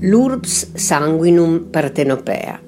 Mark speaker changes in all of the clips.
Speaker 1: l'Urbs Sanguinum Partenopea.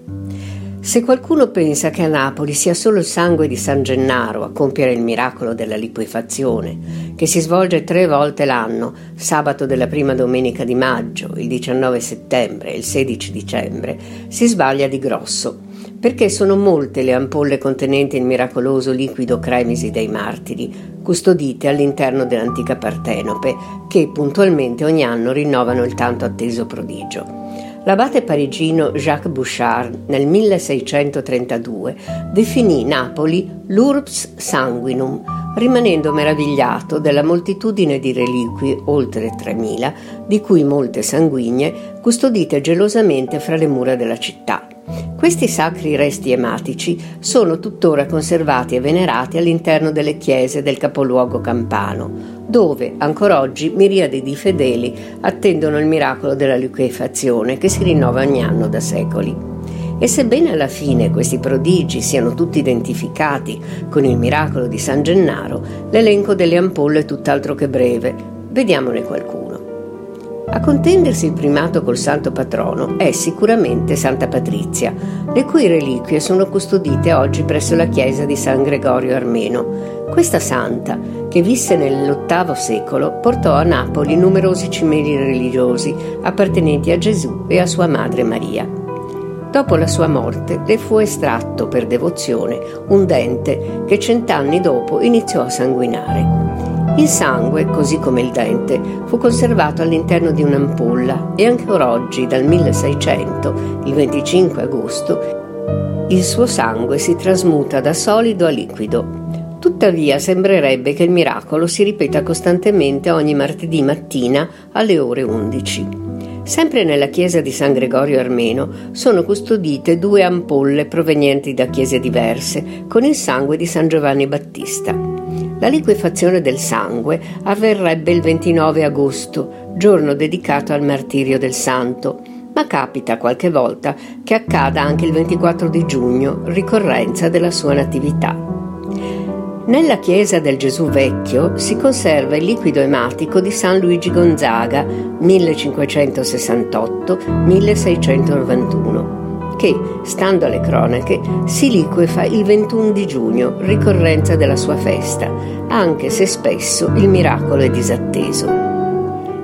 Speaker 1: Se qualcuno pensa che a Napoli sia solo il sangue di San Gennaro a compiere il miracolo della liquefazione, che si svolge tre volte l'anno, sabato della prima domenica di maggio, il 19 settembre e il 16 dicembre, si sbaglia di grosso perché sono molte le ampolle contenenti il miracoloso liquido cremisi dei martiri, custodite all'interno dell'antica Partenope, che puntualmente ogni anno rinnovano il tanto atteso prodigio. L'abate parigino Jacques Bouchard nel 1632 definì Napoli l'Urbs Sanguinum, rimanendo meravigliato della moltitudine di reliquie, oltre 3.000, di cui molte sanguigne, custodite gelosamente fra le mura della città. Questi sacri resti ematici sono tuttora conservati e venerati all'interno delle chiese del capoluogo campano, dove ancora oggi miriadi di fedeli attendono il miracolo della liquefazione che si rinnova ogni anno da secoli. E sebbene alla fine questi prodigi siano tutti identificati con il miracolo di San Gennaro, l'elenco delle ampolle è tutt'altro che breve. Vediamone qualcuno. A contendersi il primato col santo patrono è sicuramente Santa Patrizia, le cui reliquie sono custodite oggi presso la chiesa di San Gregorio Armeno. Questa santa, che visse nell'VIII secolo, portò a Napoli numerosi cimeli religiosi appartenenti a Gesù e a sua madre Maria. Dopo la sua morte le fu estratto per devozione un dente che cent'anni dopo iniziò a sanguinare. Il sangue, così come il dente, fu conservato all'interno di un'ampolla e ancora oggi, dal 1600, il 25 agosto, il suo sangue si trasmuta da solido a liquido. Tuttavia sembrerebbe che il miracolo si ripeta costantemente ogni martedì mattina alle ore 11. Sempre nella chiesa di San Gregorio Armeno sono custodite due ampolle provenienti da chiese diverse con il sangue di San Giovanni Battista. La liquefazione del sangue avverrebbe il 29 agosto, giorno dedicato al martirio del santo, ma capita qualche volta che accada anche il 24 di giugno, ricorrenza della sua natività. Nella chiesa del Gesù Vecchio si conserva il liquido ematico di San Luigi Gonzaga 1568-1691 che, stando alle cronache, si liquefa il 21 di giugno, ricorrenza della sua festa, anche se spesso il miracolo è disatteso.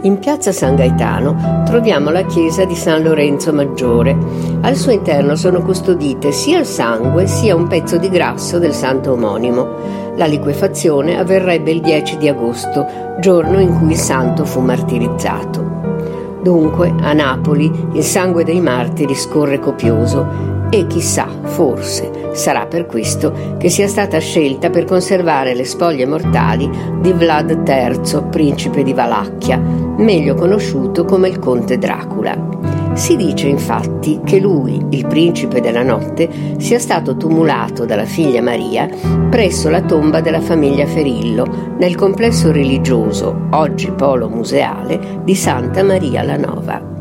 Speaker 1: In piazza San Gaetano troviamo la chiesa di San Lorenzo Maggiore. Al suo interno sono custodite sia il sangue sia un pezzo di grasso del santo omonimo. La liquefazione avverrebbe il 10 di agosto, giorno in cui il santo fu martirizzato. Dunque, a Napoli il sangue dei martiri scorre copioso e chissà, forse, sarà per questo che sia stata scelta per conservare le spoglie mortali di Vlad III, principe di Valacchia, meglio conosciuto come il conte Dracula. Si dice infatti che lui, il principe della notte, sia stato tumulato dalla figlia Maria presso la tomba della famiglia Ferillo nel complesso religioso, oggi polo museale, di Santa Maria la Nova.